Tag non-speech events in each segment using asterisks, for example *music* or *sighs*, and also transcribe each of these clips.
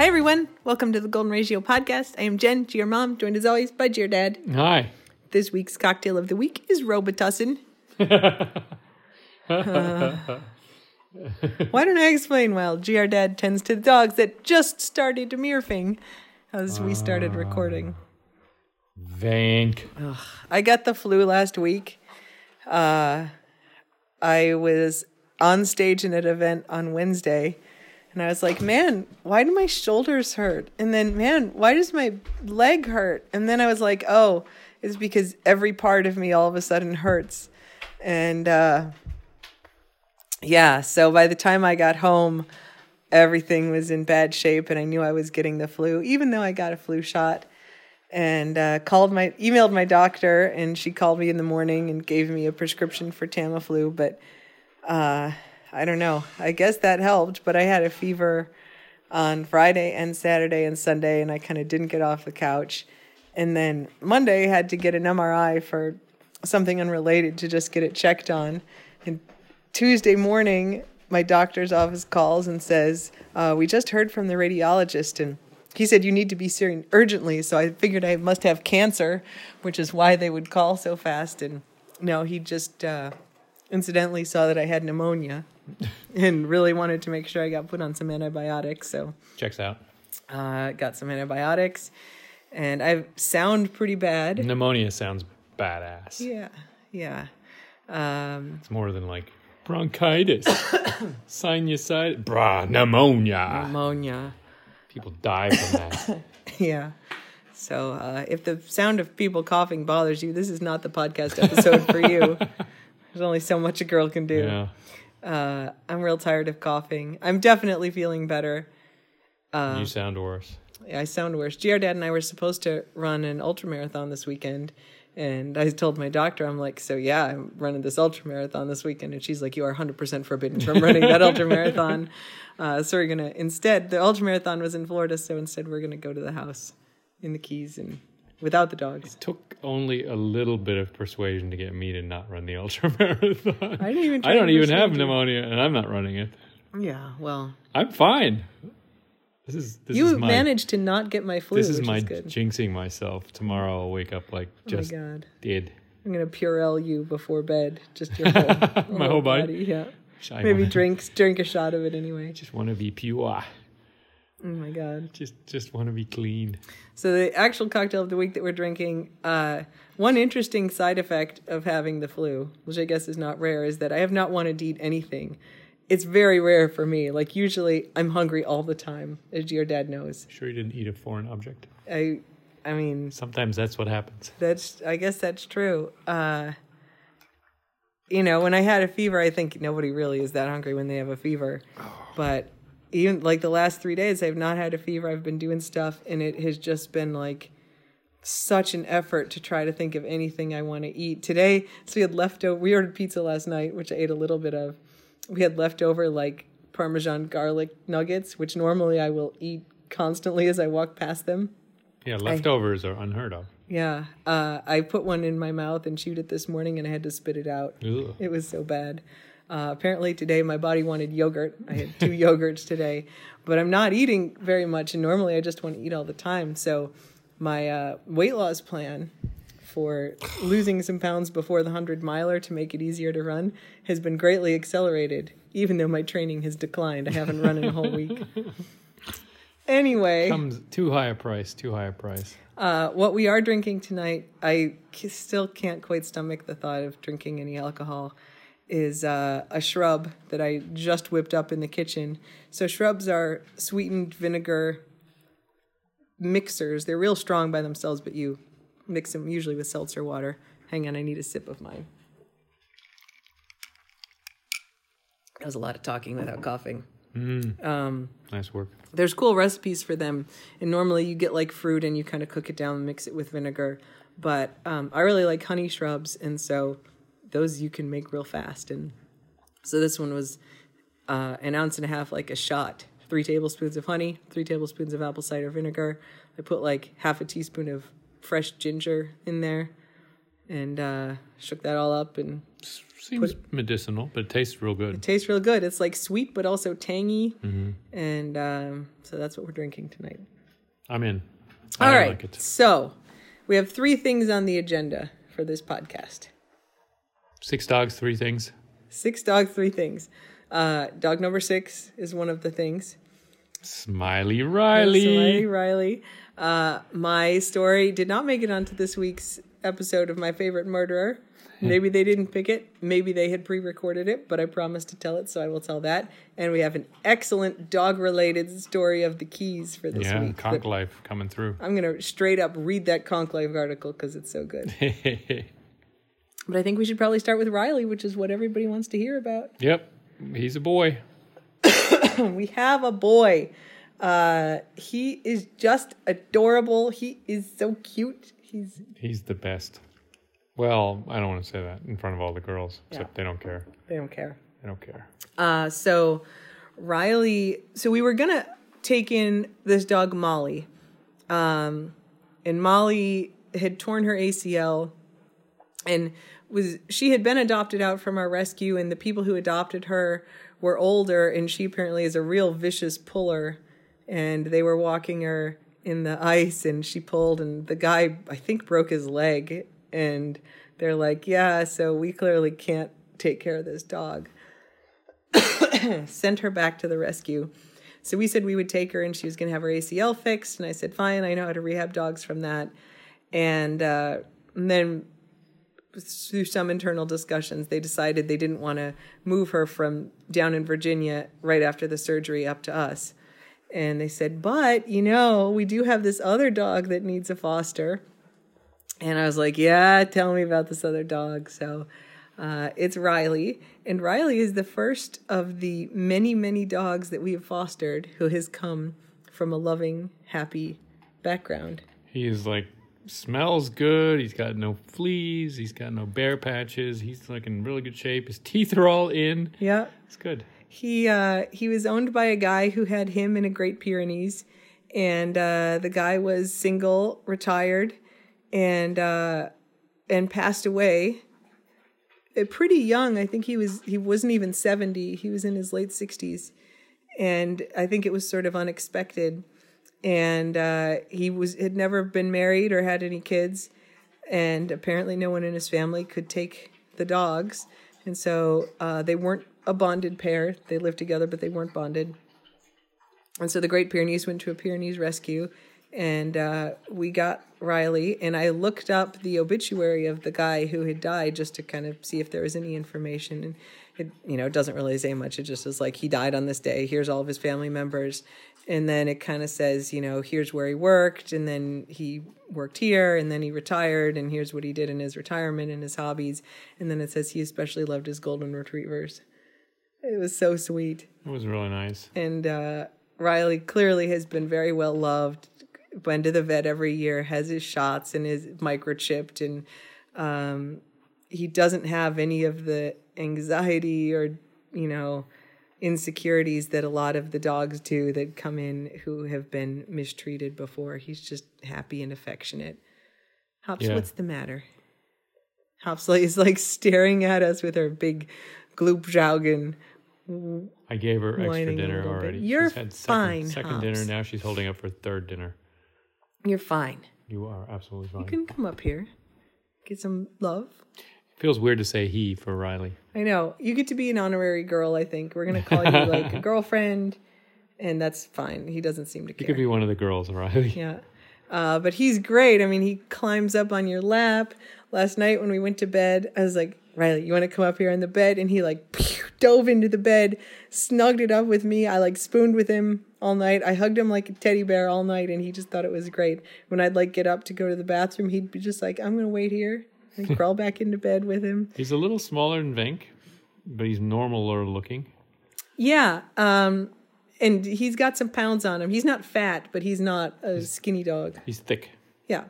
Hi, everyone. Welcome to the Golden Ratio podcast. I am Jen, your mom, joined as always by your dad. Hi. This week's cocktail of the week is Robitussin. Uh, *laughs* why don't I explain? Well, GR Dad tends to the dogs that just started mirfing as we started recording. Vank. I got the flu last week. Uh, I was on stage in an event on Wednesday, and I was like, "Man, why do my shoulders hurt?" And then, "Man, why does my leg hurt?" And then I was like, "Oh, it's because every part of me all of a sudden hurts." And uh, yeah, so by the time I got home, everything was in bad shape, and I knew I was getting the flu, even though I got a flu shot and uh, called my emailed my doctor and she called me in the morning and gave me a prescription for Tamiflu but uh, I don't know. I guess that helped but I had a fever on Friday and Saturday and Sunday and I kind of didn't get off the couch. And then Monday I had to get an MRI for something unrelated to just get it checked on. And Tuesday morning my doctor's office calls and says uh, we just heard from the radiologist and he said you need to be seen urgently so i figured i must have cancer which is why they would call so fast. And no he just uh, incidentally saw that i had pneumonia *laughs* and really wanted to make sure i got put on some antibiotics so Checks out. uh, got some antibiotics and i sound pretty bad Pneumonia sounds badass. yeah yeah um, It's more than like bronchitis, *coughs* sinusitis, brah, pneumonia. pneumonia People die from that. *laughs* Yeah. So uh, if the sound of people coughing bothers you, this is not the podcast episode for you. *laughs* There's only so much a girl can do. yeah. Uh, I'm real tired of coughing. I'm definitely feeling better. Uh, you sound worse. I sound worse. GR Dad and I were supposed to run an ultra marathon this weekend. And I told my doctor, I'm like, so yeah, I'm running this ultra marathon this weekend. And she's like, you are 100% forbidden from running that ultra marathon. *laughs* Uh, so we're going to, instead, the ultra marathon was in Florida. So instead, we're going to go to the house in the Keys and without the dogs. It took only a little bit of persuasion to get me to not run the ultra marathon. I didn't even. try I don't even have pneumonia, and I'm not running it. Yeah, well, I'm fine. This is this you is my managed to not get my flu. this is my is jinxing myself. Tomorrow I'll wake up like just oh my god, dead. I'm gonna Purell you before bed. Just your whole, *laughs* My whole body? Yeah, I maybe wanna- drink drink a shot of it anyway. Just want to be pure. Oh my god. Just just want to be clean. So the actual cocktail of the week that we're drinking, uh, one interesting side effect of having the flu, which I guess is not rare, is that I have not wanted to eat anything. It's very rare for me. Like usually, I'm hungry all the time, as your dad knows. Sure, you didn't eat a foreign object. I, I mean, Sometimes that's what happens. That's I guess that's true. Uh you know, when I had a fever, I think nobody really is that hungry when they have a fever. But even like the last 3 days I've not had a fever. I've been doing stuff and it has just been like such an effort to try to think of anything I want to eat. Today, so we had leftover we ordered pizza last night, which I ate a little bit of. We had leftover like parmesan garlic nuggets, which normally I will eat constantly as I walk past them. Yeah, leftovers are unheard of. Yeah, uh, I put one in my mouth and chewed it this morning, and I had to spit it out. It was so bad. Uh, apparently today my body wanted yogurt. I had two *laughs* yogurts today, but I'm not eating very much, and normally I just want to eat all the time. So my uh, weight loss plan for losing some pounds before the hundred miler to make it easier to run has been greatly accelerated, even though my training has declined. I haven't run in a whole week. *laughs* Anyway, Comes too high a price. Too high a price. uh, what we are drinking tonight, I c- still can't quite stomach the thought of drinking any alcohol, is uh, a shrub that I just whipped up in the kitchen. So, shrubs are sweetened vinegar mixers. They're real strong by themselves, but you mix them usually with seltzer water. Hang on, I need a sip of mine. That was a lot of talking without coughing. Nice work. there's cool recipes for them and normally you get like fruit and you kind of cook it down and mix it with vinegar but um, i really like honey shrubs and so those you can make real fast and so this one was uh, an ounce and a half like a shot three tablespoons of honey three tablespoons of apple cider vinegar i put like half a teaspoon of fresh ginger in there and uh, shook that all up and Seems medicinal, but it tastes real good. It tastes real good. It's like sweet but also tangy, and um, so that's what we're drinking tonight. I'm in. All I right, like it. so we have three things on the agenda for this podcast. Six dogs, three things. Six dogs, three things. Uh, dog number six is one of the things. Smiley Riley. Smiley Riley. Uh, my story did not make it onto this week's episode of My Favorite Murder. Maybe they didn't pick it. Maybe they had pre recorded it, but I promised to tell it, so I will tell that. And we have an excellent dog related story of the keys for this Yeah, week. that- life coming through. I'm going to straight up read that Konk Life article because it's so good. *laughs* But I think we should probably start with Riley, which is what everybody wants to hear about. yep, he's a boy. *coughs* we have a boy. Uh, he is just adorable. He is so cute. He's He's the best. Well, I don't want to say that in front of all the girls, except Yeah. they don't care. they don't care. They don't care. Uh, so Riley, so we were gonna take in this dog Molly, um, and Molly had torn her ACL, and was she had been adopted out from our rescue, and the people who adopted her were older, and she apparently is a real vicious puller, and they were walking her in the ice, and she pulled, and the guy I think broke his leg, and they're like, yeah, so we clearly can't take care of this dog *coughs* sent her back to the rescue. So we said we would take her and she was going to have her ACL fixed. And I said, fine, I know how to rehab dogs from that. And, uh, and then through some internal discussions, they decided they didn't want to move her from down in Virginia right after the surgery up to us. And they said, but you know, we do have this other dog that needs a foster. And I was like, yeah, tell me about this other dog. So uh, it's Riley. And Riley is the first of the many, many dogs that we have fostered who has come from a loving, happy background. He is like smells good. He's got no fleas. He's got no bare patches. He's like in really good shape. His teeth are all in. Yeah. It's good. He uh, he was owned by a guy who had him in a Great Pyrenees, and uh, the guy was single, retired, and uh, and passed away. Uh, pretty young, I think he was. He wasn't even seventy. He was in his late sixties, and I think it was sort of unexpected. And uh, he was had never been married or had any kids, and apparently no one in his family could take the dogs, and so uh, they weren't a bonded pair. They lived together, but they weren't bonded. And so the Great Pyrenees went to a Pyrenees rescue, and uh, we got Riley. And I looked up the obituary of the guy who had died just to kind of see if there was any information. And it, you know, it doesn't really say much. It just is like he died on this day. Here's all of his family members, and then it kind of says, you know, here's where he worked, and then he worked here, and then he retired, and here's what he did in his retirement and his hobbies. And then it says he especially loved his golden retrievers. It was so sweet It was really nice. and uh, Riley clearly has been very well loved. Went to the vet every year, has his shots and is microchipped, and um, he doesn't have any of the anxiety or you know insecurities that a lot of the dogs do that come in who have been mistreated before. He's just happy and affectionate. Hops, Yeah. what's the matter? Hops is like staring at us with her big gloopjaugen. I gave her extra dinner little bit. already. You're she's had second, fine, second Hops. dinner. Now she's holding up for third dinner. You're fine. You are absolutely fine. You can come up here, get some love. Feels weird to say he for Riley. I know you get to be an honorary girl. I think we're gonna call you like a *laughs* girlfriend, and that's fine. He doesn't seem to care. could be one of the girls, Riley. Yeah. Uh, but he's great. I mean, he climbs up on your lap. Last night when we went to bed, I was like, Riley, you want to come up here on the bed? And he like pew, *laughs* dove into the bed, snugged it up with me. I like spooned with him all night. I hugged him like a teddy bear all night, and he just thought it was great. When I'd like get up to go to the bathroom, he'd be just like, I'm gonna wait here and crawl back into bed with him. *laughs* He's a little smaller than Venk, but he's normaler looking. Yeah. Um, and he's got some pounds on him. He's not fat, but he's not a skinny dog. He's thick. Yeah.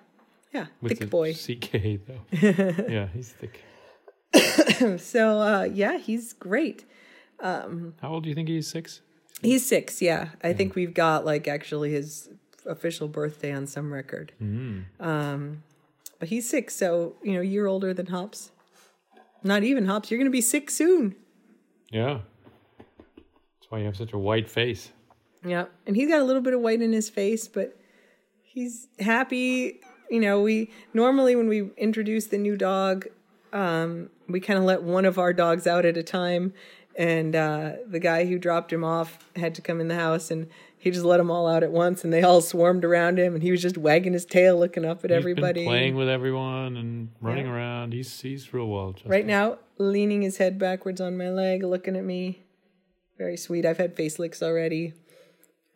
Yeah. With Thick boy. *laughs* CK though. *laughs* yeah, he's thick. *coughs* So uh, yeah, he's great. How old do you think he is? Six. He's six. Yeah, I think we've got like actually his official birthday on some record. Um, but he's six, so you know, year older than Hops. Not even Hops. You're gonna be six soon. Yeah. That's why you have such a white face. Yeah, and he's got a little bit of white in his face, but he's happy. You know, we normally when we introduce the new dog, um, we kind of let one of our dogs out at a time, and uh, the guy who dropped him off had to come in the house, and he just let them all out at once, and they all swarmed around him, and he was just wagging his tail, looking up at He's everybody. been playing with everyone and running Yeah. around. He's he's real well. Justin. Right now, leaning his head backwards on my leg, looking at me. Very sweet. I've had face licks already.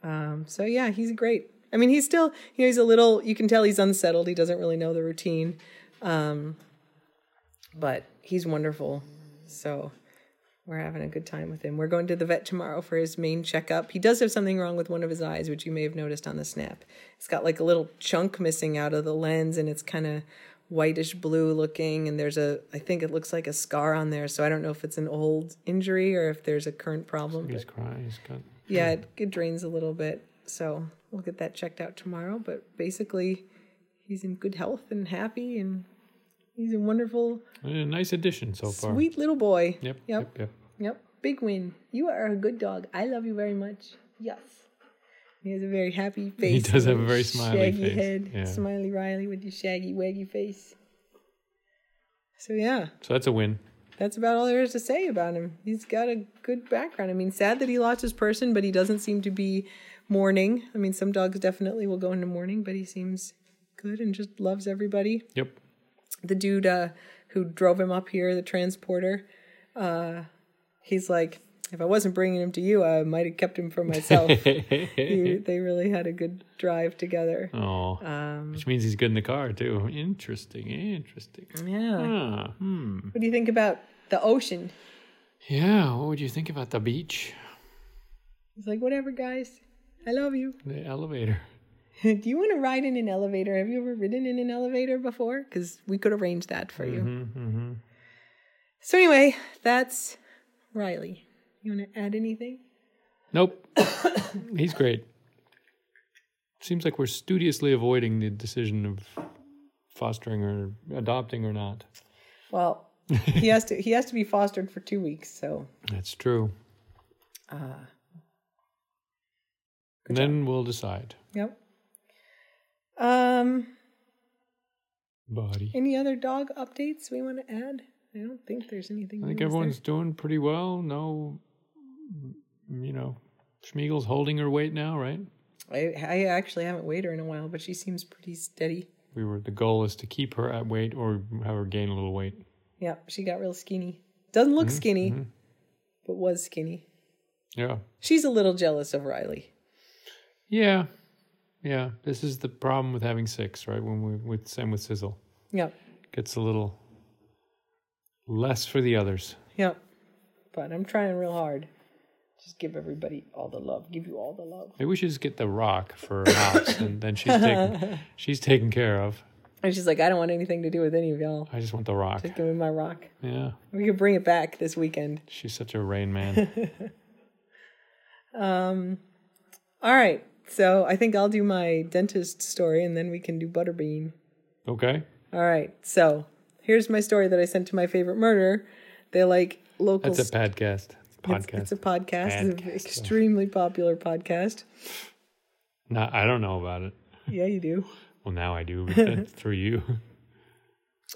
Um, so yeah, he's great. I mean, he's still, you know, he's a little, you can tell he's unsettled. He doesn't really know the routine. Um, but he's wonderful. So we're having a good time with him. We're going to the vet tomorrow for his main checkup. He does have something wrong with one of his eyes, which you may have noticed on the snap. It's got like a little chunk missing out of the lens and it's kind of whitish blue looking and there's a I think it looks like a scar on there. So I don't know if it's an old injury or if there's a current problem. He's crying. He's got yeah, it, it drains a little bit. So we'll get that checked out tomorrow. But basically, he's in good health and happy, and he's a wonderful, a nice addition so far. sweet little boy. Yep. Yep. Yep. Yep. Yep. Big win. You are a good dog. I love you very much. Yes. He has a very happy face. He does have a very smiley face. shaggy face. head. Yeah. Smiley Riley with your shaggy, waggy face. So yeah, So that's a win. that's about all there is to say about him. He's got a good background. I mean, sad that he lost his person, but he doesn't seem to be mourning. I mean, some dogs definitely will go into mourning, but he seems good and just loves everybody. Yep. The dude uh, who drove him up here, the transporter, uh, he's like, if I wasn't bringing him to you, I might have kept him for myself. *laughs* He- they really had a good drive together. Oh, Um, which means he's good in the car too. Interesting. Interesting. yeah. Ah, hmm. What do you think about the ocean? Yeah. What would you think about the beach? He's like, whatever, guys. I love you. The elevator. *laughs* Do you want to ride in an elevator? Have you ever ridden in an elevator before? Because we could arrange that for you. Mm-hmm. So anyway, that's Riley. You want to add anything? Nope. *coughs* he's great. Seems like we're studiously avoiding the decision of fostering or adopting or not. Well, he has to. He has to be fostered for two weeks. So That's true. uh, And then we'll decide. yep. Um. Body. Any other dog updates we want to add? I don't think there's anything. I think is there? everyone's doing pretty well. No, you know, Schmiegel's holding her weight now, right? I, I actually haven't weighed her in a while, but she seems pretty steady. We were the goal is to keep her at weight or have her gain a little weight. Yeah, she got real skinny. Doesn't Mm-hmm, look skinny, but was skinny. Yeah, She's a little jealous of Riley. yeah, yeah. This is the problem with having six, right? When we with same with Sizzle, Yep, gets a little less for the others. yep. But I'm trying real hard. Just give everybody all the love. Give you all the love. Maybe we should just get the rock for her house, and then she's *laughs* taken she's taken care of. And she's like, I don't want anything to do with any of y'all. I just want the rock. Just give me my rock. Yeah, We could bring it back this weekend. she's such a rain man. *laughs* Um, all right. So I think I'll do my dentist story and then we can do Butterbean. Okay, All right. So here's my story that I sent to my favorite murder. They like local. that's a podcast. Podcast. it's a podcast. It's an Podcast. extremely popular podcast. No, I don't know about it. Yeah, you do. Well, now I do *laughs* through you.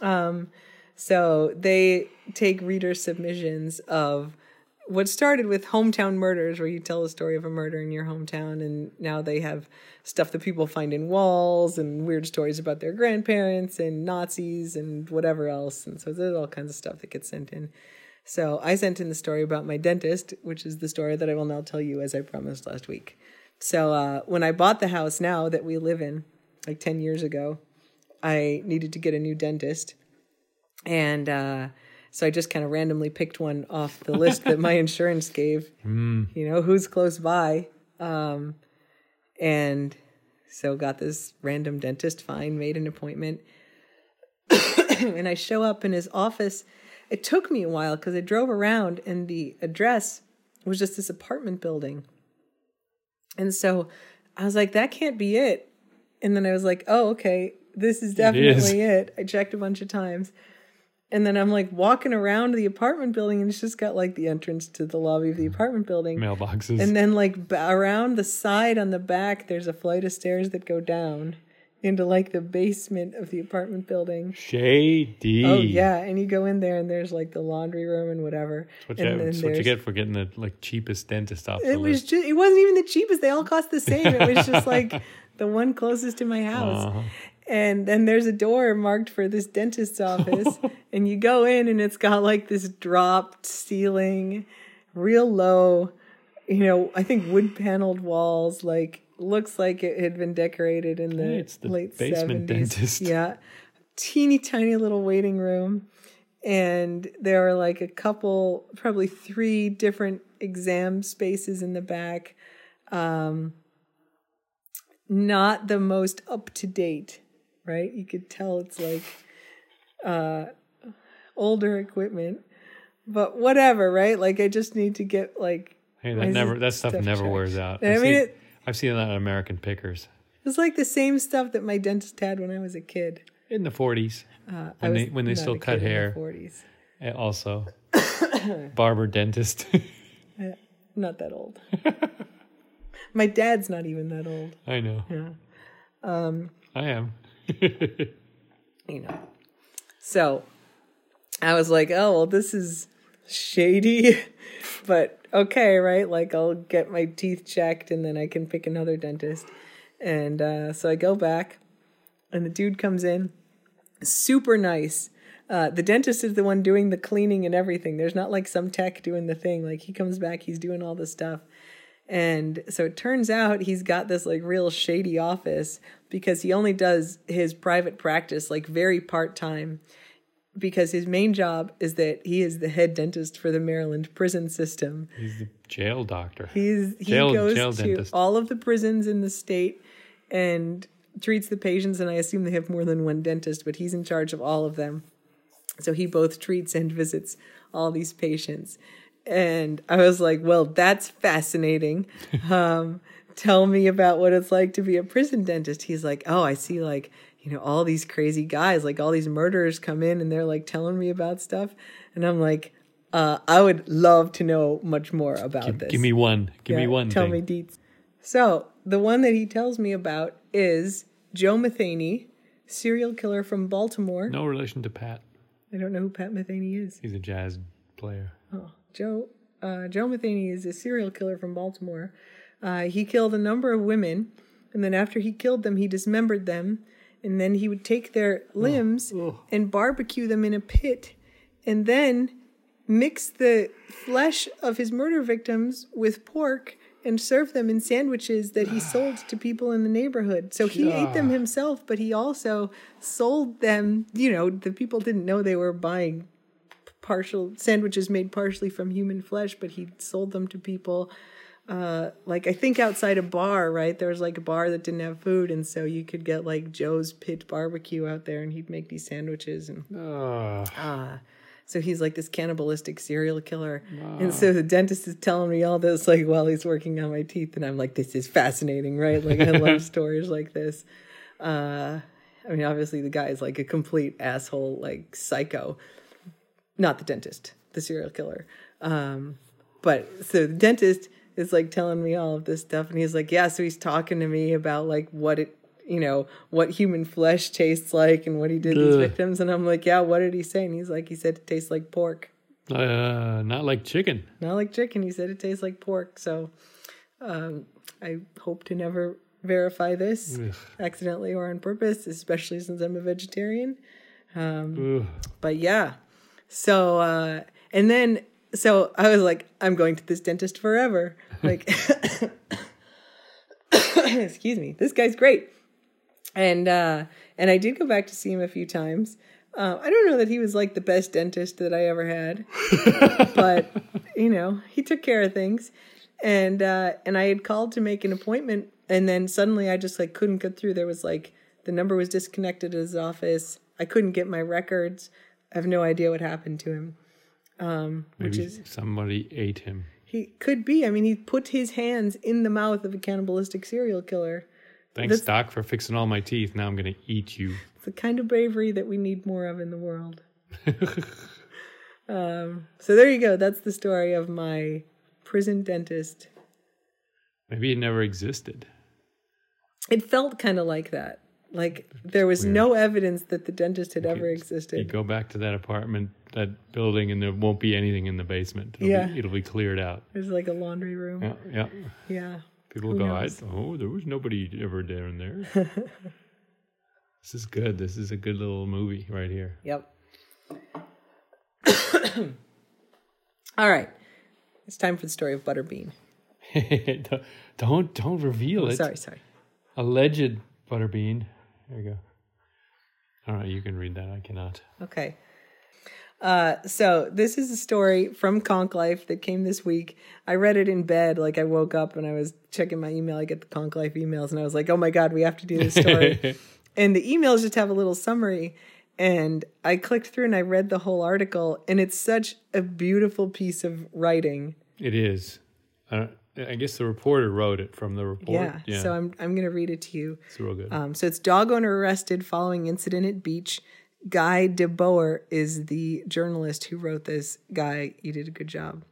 Um, so they take reader submissions of what started with hometown murders, where you tell the story of a murder in your hometown, and now they have stuff that people find in walls and weird stories about their grandparents and Nazis and whatever else. And so there's all kinds of stuff that gets sent in. So I sent in the story about my dentist, which is the story that I will now tell you as I promised last week. So uh, when I bought the house now that we live in, like 10 years ago, I needed to get a new dentist. And uh, so I just kind of randomly picked one off the list that my *laughs* insurance gave, you know, who's close by. Um, and so got this random dentist, fine, made an appointment. *coughs* and I show up in his office. It took me a while because I drove around and the address was just this apartment building. And so I was like, that can't be it. And then I was like, oh, okay. this is definitely it. I checked a bunch of times. And then I'm like walking around the apartment building, and it's just got like the entrance to the lobby of the apartment building. Mailboxes. And then, like, b- around the side on the back, there's a flight of stairs that go down into like the basement of the apartment building. Shady. Oh, yeah. And you go in there, and there's like the laundry room and whatever. What you, and that's what you get for getting the like cheapest dentist off It was just, it wasn't even the cheapest. They all cost the same. It was just like *laughs* the one closest to my house. Uh-huh. And then there's a door marked for this dentist's *laughs* office. and you go in and it's got like this dropped ceiling, real low, you know, I think wood paneled walls, like looks like it had been decorated in the, it's the late basement 70s. dentist. Yeah. Teeny tiny little waiting room. And there are like a couple, probably three different exam spaces in the back. Um, not the most up to date, right? You could tell it's like uh, older equipment, but whatever, right? Like I just need to get like Hey, that never that stuff stuff never checked. wears out. I I've mean, seen, it- I've seen that on American Pickers it's like the same stuff that my dentist had when I was a kid. in the 40s. Uh, When they- when they still cut kid in the hair. 40s. Eh, Also, *coughs* barber dentist. *laughs* Not that old. *laughs* my dad's not even that old. I know. Yeah. Um, I am. *laughs* you know. So I was like, oh, well, this is shady, *laughs* but okay, right? Like, I'll get my teeth checked and then I can pick another dentist. And uh, so I go back, and the dude comes in, super nice. Uh, the dentist is the one doing the cleaning and everything. There's not like some tech doing the thing. Like, he comes back, he's doing all the stuff. And so it turns out he's got this like real shady office because he only does his private practice like very part time because his main job is that he is the head dentist for the Maryland prison system. He's the jail doctor. He's he Jail- goes jail to dentist. all of the prisons in the state and treats the patients and I assume they have more than one dentist, but he's in charge of all of them. So he both treats and visits all these patients. And I was like, well, that's fascinating. *laughs* Um, tell me about what it's like to be a prison dentist. He's like, oh, I see like, you know, all these crazy guys, like all these murderers come in and they're like telling me about stuff. And I'm like, uh, I would love to know much more about this. Give me one. Give me one Tell thing. me deets. So the one that he tells me about is Joe Metheny, serial killer from Baltimore. no relation to Pat. I don't know who Pat Metheny is. He's a jazz player. Oh, Joe. Uh, Joe Metheny is a serial killer from Baltimore. Uh, he killed a number of women, and then after he killed them, he dismembered them, and then he would take their limbs and barbecue them in a pit, and then mix the flesh of his murder victims with pork and serve them in sandwiches that he *sighs* sold to people in the neighborhood. So he ate them himself, but he also sold them. You know, the people didn't know they were buying partial sandwiches made partially from human flesh, but he sold them to people. Uh, like I think outside a bar, right? There was like a bar that didn't have food, and so you could get like Joe's Pit Barbecue out there, and he'd make these sandwiches, and ah, so he's like this cannibalistic serial killer. And so the dentist is telling me all this like while he's working on my teeth, and I'm like, this is fascinating, right? Like I love *laughs* stories like this. Uh, I mean, obviously the guy is like a complete asshole, like psycho. Not the dentist, the serial killer. Um, but so the dentist is like telling me all of this stuff, and he's like, yeah. So he's talking to me about like what it, you know, what human flesh tastes like and what he did to these victims, and I'm like, yeah. What did he say? And he's like, he said it tastes like pork, Uh, not like chicken. not like chicken. He said it tastes like pork. So um, I hope to never verify this Ugh. accidentally or on purpose, especially since I'm a vegetarian. Ugh. But yeah. So uh and then so I was like, I'm going to this dentist forever. *laughs* Like *coughs* excuse me. This guy's great. And uh and I did go back to see him a few times. Uh, I don't know that he was like the best dentist that I ever had, *laughs* but you know he took care of things, and uh, and I had called to make an appointment, and then suddenly I just like couldn't get through. There was like the number was disconnected at his office. I couldn't get my records. I have no idea what happened to him. Um, which Maybe is somebody ate him. he could be. I mean, he put his hands in the mouth of a cannibalistic serial killer. Thanks, That's- Doc, for fixing all my teeth. Now I'm going to eat you. It's the kind of bravery that we need more of in the world. *laughs* um, so there you go. That's the story of my prison dentist. Maybe it never existed. It felt kind of like that. Like there was no evidence that the dentist had ever existed. You go back to that apartment, that building, and there won't be anything in the basement. It'll Yeah. Be, it'll be cleared out. There's like a laundry room. Yeah. Yeah. Yeah. People Who go, I, oh, there was nobody ever there in there. *laughs* this is good. This is a good little movie right here. Yep. *coughs* All right. It's time for the story of Butterbean. don't, *laughs* don't don't reveal oh, it. Sorry, sorry. Alleged Butterbean. There you go. All right, you can read that. I cannot. Okay. Uh, so this is a story from Konk Life that came this week. I read it in bed, like I woke up and I was checking my email. I get the Konk Life emails, and I was like, "Oh my god, we have to do this story." *laughs* and the emails just have a little summary, and I clicked through and I read the whole article, and it's such a beautiful piece of writing. It is. I, don't- I guess the reporter wrote it from the report. Yeah. So I'm I'm gonna read it to you. it's real good. Um, so it's dog owner arrested following incident at beach. Guy DeBoer is the journalist who wrote this. Guy, you did a good job.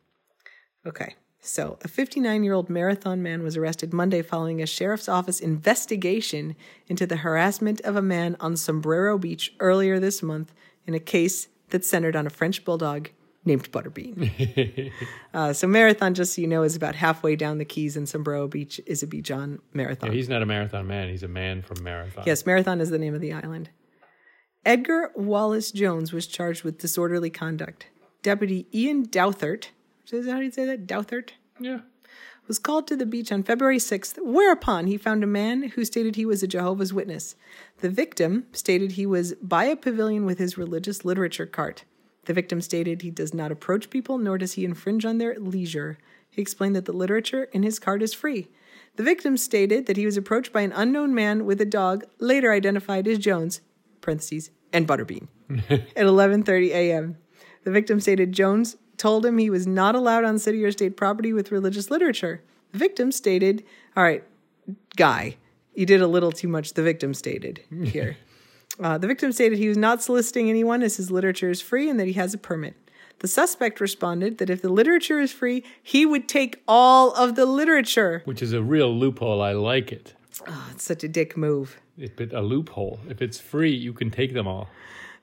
Okay. So, a 59 year old marathon man was arrested Monday following a sheriff's office investigation into the harassment of a man on Sombrero Beach earlier this month in a case that centered on a French bulldog named Butterbean. *laughs* uh, so, Marathon, just so you know, is about halfway down the Keys, and Sombrero Beach is a beach on Marathon. Yeah, he's not a marathon man. He's a man from marathon. Yes, Marathon is the name of the island. Edgar Wallace Jones was charged with disorderly conduct. Deputy Ian Douthert, is that how you say that? Douthert? Yeah. Was called to the beach on February 6th, whereupon he found a man who stated he was a Jehovah's Witness. The victim stated he was by a pavilion with his religious literature cart. The victim stated he does not approach people nor does he infringe on their leisure. He explained that the literature in his cart is free. The victim stated that he was approached by an unknown man with a dog, later identified as Jones, parentheses, and Butterbean, *laughs* at 11:30 a.m. The victim stated Jones told him he was not allowed on city or state property with religious literature. The victim stated, "All right, guy, you did a little too much." The victim stated *laughs* here. Uh, the victim stated he was not soliciting anyone as his literature is free and that he has a permit. The suspect responded that if the literature is free, he would take all of the literature. Which is a real loophole. I like it. Oh, it's such a dick move. It's a loophole. If it's free, you can take them all.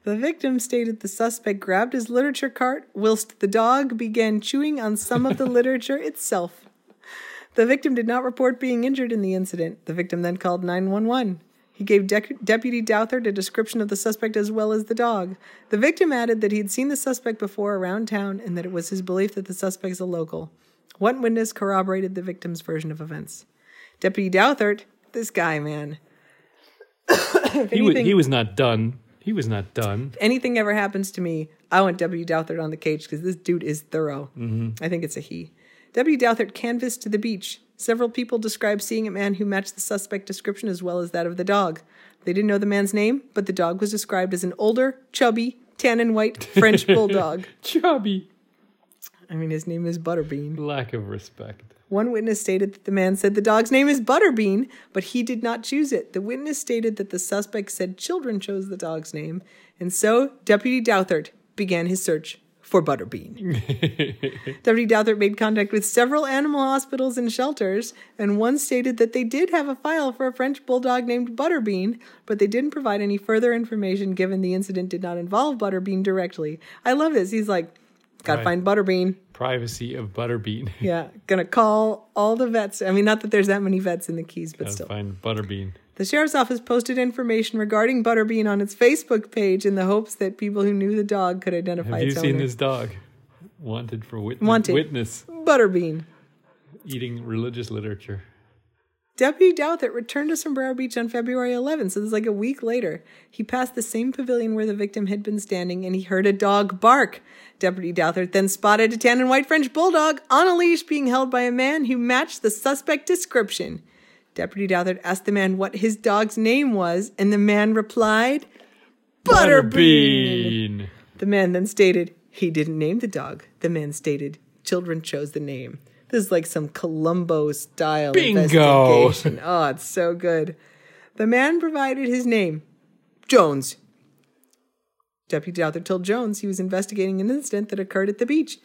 The victim stated the suspect grabbed his literature cart whilst the dog began chewing on some of the *laughs* literature itself. The victim did not report being injured in the incident. The victim then called 911. He gave Dec- Deputy Douthert a description of the suspect as well as the dog. The victim added that he had seen the suspect before around town and that it was his belief that the suspect is a local. One witness corroborated the victim's version of events. Deputy Douthert, this guy, man. If *coughs* He, wa- anything- he was not done. He was not done. anything ever happens to me, I want W. Douthert on the cage because this dude is thorough. Mm-hmm. I think it's a he. W. Douthert canvassed to the beach. Several people described seeing a man who matched the suspect description as well as that of the dog. They didn't know the man's name, but the dog was described as an older, chubby, tan and white French *laughs* bulldog. Chubby. I mean, his name is Butterbean. Lack of respect. One witness stated that the man said the dog's name is Butterbean, but he did not choose it. The witness stated that the suspect said children chose the dog's name, and so Deputy Douthert began his search for Butterbean. *laughs* Deputy Douthert made contact with several animal hospitals and shelters, and one stated that they did have a file for a French bulldog named Butterbean, but they didn't provide any further information given the incident did not involve Butterbean directly. I love this. He's like, gotta Right. find Butterbean. Privacy of Butterbean. Yeah, gonna call all the vets. I mean, not that there's that many vets in the Keys, but Gotta still. find Butterbean. The sheriff's office posted information regarding Butterbean on its Facebook page in the hopes that people who knew the dog could identify Have you seen owner. this dog? Wanted for witness. Wanted. Witness Butterbean. eating religious literature. Deputy Douthert returned to Sombrero Beach on February 11th, so this is like a week later. He passed the same pavilion where the victim had been standing and he heard a dog bark. Deputy Douthert then spotted a tan and white French bulldog on a leash being held by a man who matched the suspect description. Deputy Douthert asked the man what his dog's name was, and the man replied, Butterbean. Butterbean. The man then stated he didn't name the dog. The man stated children chose the name. This is like some Columbo style Bingo. investigation. Oh, it's so good. The man provided his name Jones. Deputy Douthat told Jones he was investigating an incident that occurred at the beach.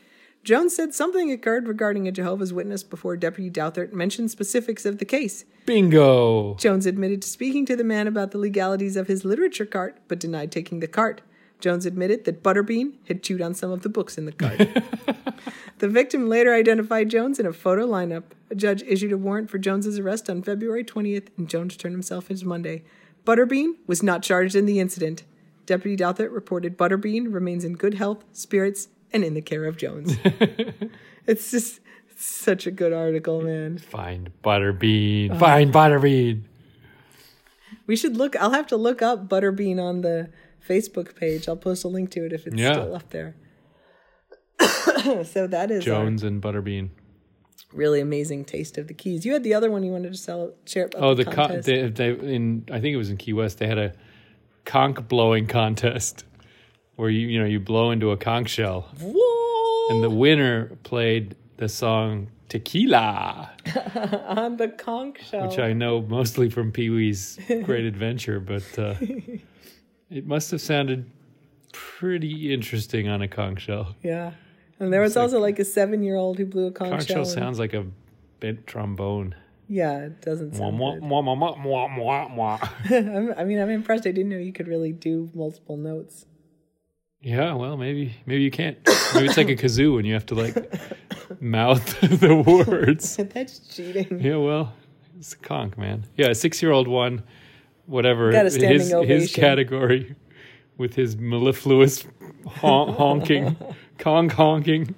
Jones said something occurred regarding a Jehovah's Witness before Deputy Douthat mentioned specifics of the case. Bingo. Jones admitted to speaking to the man about the legalities of his literature cart, but denied taking the cart. Jones admitted that Butterbean had chewed on some of the books in the cart. *laughs* the victim later identified Jones in a photo lineup. A judge issued a warrant for Jones's arrest on February 20th, and Jones turned himself in Monday. Butterbean was not charged in the incident. Deputy Douthat reported Butterbean remains in good health, spirits, and in the care of Jones. *laughs* it's just such a good article, man. Find Butterbean. Find Butterbean. We should look. I'll have to look up Butterbean on the Facebook page. I'll post a link to it if it's Yeah. still up there. *coughs* so that is Jones and Butterbean. really amazing taste of the keys. You had the other one you wanted to sell share Oh, the, the con- they, they in I think it was in Key West. They had a conch blowing contest where you you know you blow into a conch shell, Whoa! and the winner played the song Tequila, *laughs* on the conch shell. which I know mostly from Pee Wee's Great Adventure, but uh, *laughs* it must have sounded pretty interesting on a conch shell. yeah. And there was also like a seven year old who blew a conch, Conch shell. and- sounds like a bent trombone. yeah, it doesn't sound mwah, good. mwah, mwah, mwah, mwah, mwah. *laughs* I mean, I'm impressed. I didn't know you could really do multiple notes. Yeah, well, maybe maybe you can't. Maybe it's like a kazoo and you have to like *laughs* mouth *laughs* the words. *laughs* That's cheating. Yeah, well, it's a conch, man. Yeah, a six-year-old one, whatever Got a standing his his category with his mellifluous hon- honking, conch honking.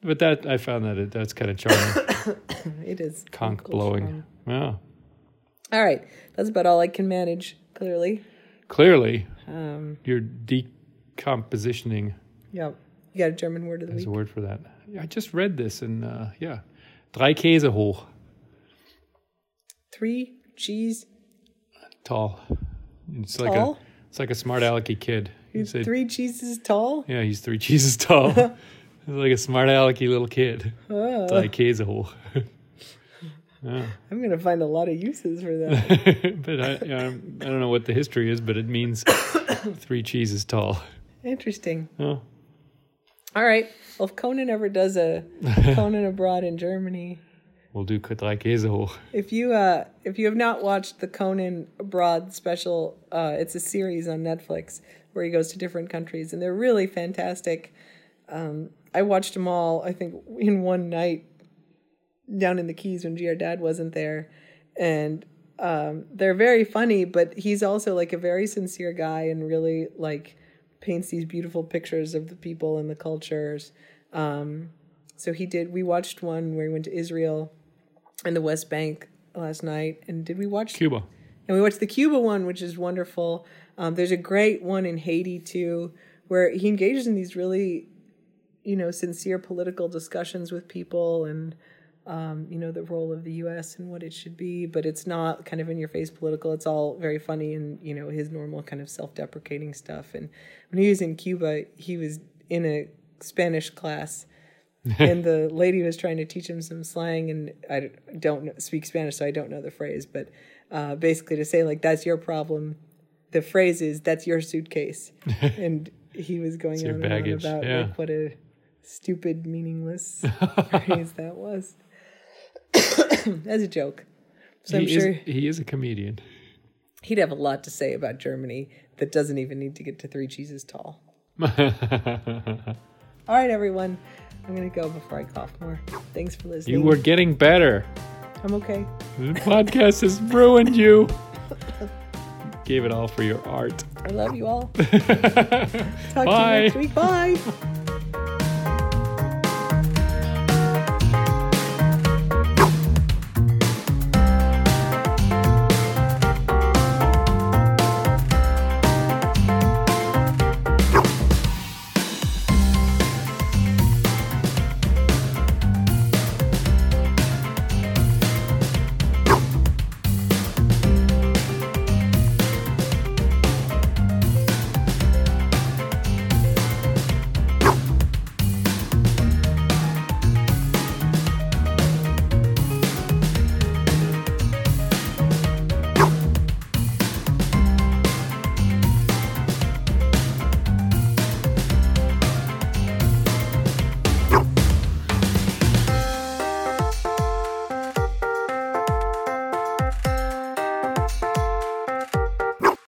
But that I found that it, that's kind of charming. *coughs* It is conch blowing. charm. Yeah, All right, that's about all I can manage. Clearly, clearly um, you're decompositioning. yeah. You got a German word of the There's week. a word for that. I just read this and uh, yeah, drei Käse hoch, Three cheese tall. It's like tall. a it's like a smart alecky kid. He's say, three cheeses tall. yeah, he's three cheeses tall. *laughs* he's like a smart alecky little kid. Oh, Drei Käse hoch. *laughs* yeah. I'm gonna find a lot of uses for that. *laughs* but I, I'm- I don't know what the history is, but it means *coughs* three cheeses tall. Interesting. Oh, All right. Well, if Conan ever does a *laughs* Conan abroad in Germany, we'll do drei Käse hoch. if you uh if you have not watched the Conan abroad special, uh, it's a series on Netflix where he goes to different countries, and they're really fantastic. Um, I watched them all. I think in one night down in the Keys when GR Dad wasn't there, and um, they're very funny. But he's also like a very sincere guy and really like paints these beautiful pictures of the people and the cultures. Um, so he did. We watched one where he went to Israel and the West Bank last night. And did we watch? Cuba. And we watched the Cuba one, which is wonderful. Um, there's a great one in Haiti too, where he engages in these really, you know, sincere political discussions with people and, um, you know, the role of the U.S. and what it should be. But it's not kind of in your face political. It's all very funny and you know his normal kind of self deprecating stuff. And when he was in Cuba, he was in a Spanish class. *laughs* and the lady was trying to teach him some slang, and I don't speak Spanish, so I don't know the phrase, but uh, basically to say like that's your problem. The phrase is that's your suitcase, *laughs* and he was going on and on about yeah. like what a stupid, meaningless *laughs* phrase that was. *laughs* As a joke, so I'm he, sure is, he is a comedian. he'd have a lot to say about Germany that doesn't even need to get to three cheeses tall. *laughs* All right, everyone, I'm gonna go before I cough more. Thanks for listening. you were getting better. I'm okay. The podcast has ruined you. *laughs* Gave it all for your art. I love you all. Talk to Bye. you next week. Bye.